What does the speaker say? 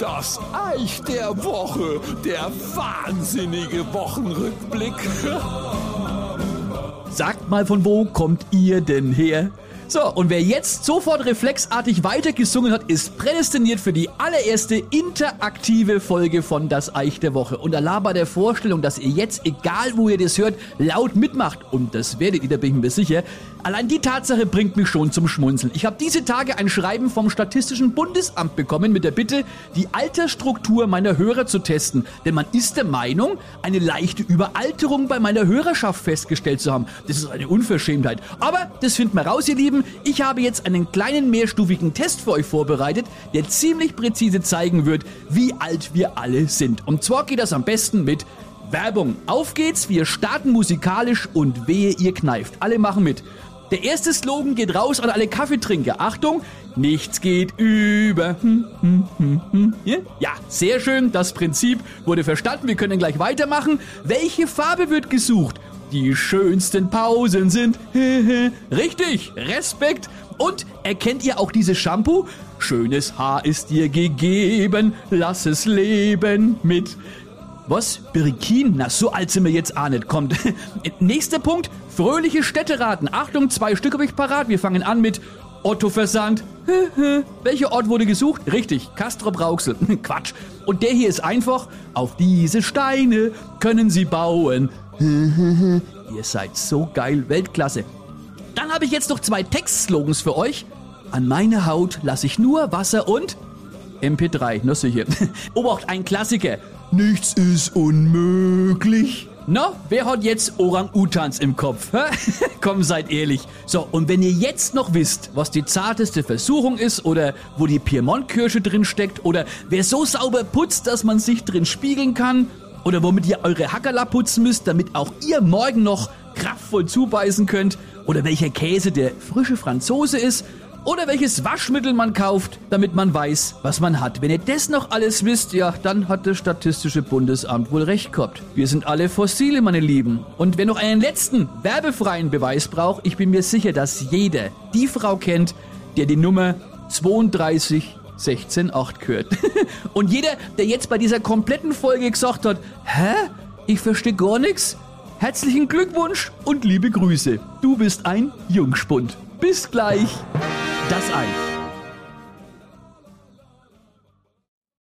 Das Eich der Woche, der wahnsinnige Wochenrückblick. Sagt mal, von wo kommt ihr denn her? So, und wer jetzt sofort reflexartig weitergesungen hat, ist prädestiniert für die allererste interaktive Folge von Das Eich der Woche. Und Allah bei der Vorstellung, dass ihr jetzt, egal wo ihr das hört, laut mitmacht, und das werdet ihr, da bin ich mir sicher, allein die Tatsache bringt mich schon zum Schmunzeln. Ich habe diese Tage ein Schreiben vom Statistischen Bundesamt bekommen mit der Bitte, die Altersstruktur meiner Hörer zu testen. Denn man ist der Meinung, eine leichte Überalterung bei meiner Hörerschaft festgestellt zu haben. Das ist eine Unverschämtheit. Aber das finden wir raus, ihr Lieben. Ich habe jetzt einen kleinen mehrstufigen Test für euch vorbereitet, der ziemlich präzise zeigen wird, wie alt wir alle sind. Und zwar geht das am besten mit Werbung. Auf geht's, wir starten musikalisch und wehe, ihr kneift. Alle machen mit. Der erste Slogan geht raus an alle Kaffeetrinker. Achtung, nichts geht über. Hm, hm, hm. Ja, sehr schön, das Prinzip wurde verstanden. Wir können gleich weitermachen. Welche Farbe wird gesucht? Die schönsten Pausen sind. Richtig, Respekt. Und erkennt ihr auch dieses Shampoo? Schönes Haar ist dir gegeben, lass es leben mit. Was? Birikin? Na, so alt sind wir jetzt auch nicht. Kommt. Nächster Punkt. Fröhliche Städteraten. Achtung, zwei Stück habe ich parat. Wir fangen an mit Otto Versand. Welcher Ort wurde gesucht? Richtig, Castrop Rauxel. Quatsch. Und der hier ist einfach. Auf diese Steine können Sie bauen. Ihr seid so geil, Weltklasse. Dann habe ich jetzt noch zwei Textslogans für euch. An meine Haut lasse ich nur Wasser und MP3, na sicher. Obacht, ein Klassiker. Nichts ist unmöglich. Na, wer hat jetzt Orang-Utans im Kopf? Komm, seid ehrlich. So, und wenn ihr jetzt noch wisst, was die zarteste Versuchung ist oder wo die Piemont-Kirsche drin steckt oder wer so sauber putzt, dass man sich drin spiegeln kann oder womit ihr eure Hackerla putzen müsst, damit auch ihr morgen noch kraftvoll zubeißen könnt oder welcher Käse der frische Franzose ist oder welches Waschmittel man kauft, damit man weiß, was man hat. Wenn ihr das noch alles wisst, ja, dann hat das Statistische Bundesamt wohl recht gehabt. Wir sind alle Fossile, meine Lieben. Und wer noch einen letzten werbefreien Beweis braucht, ich bin mir sicher, dass jeder die Frau kennt, der die Nummer 32 168 gehört. Und jeder, der jetzt bei dieser kompletten Folge gesagt hat, hä? Ich verstehe gar nichts. Herzlichen Glückwunsch und liebe Grüße. Du bist ein Jungspund. Bis gleich. Das Ei.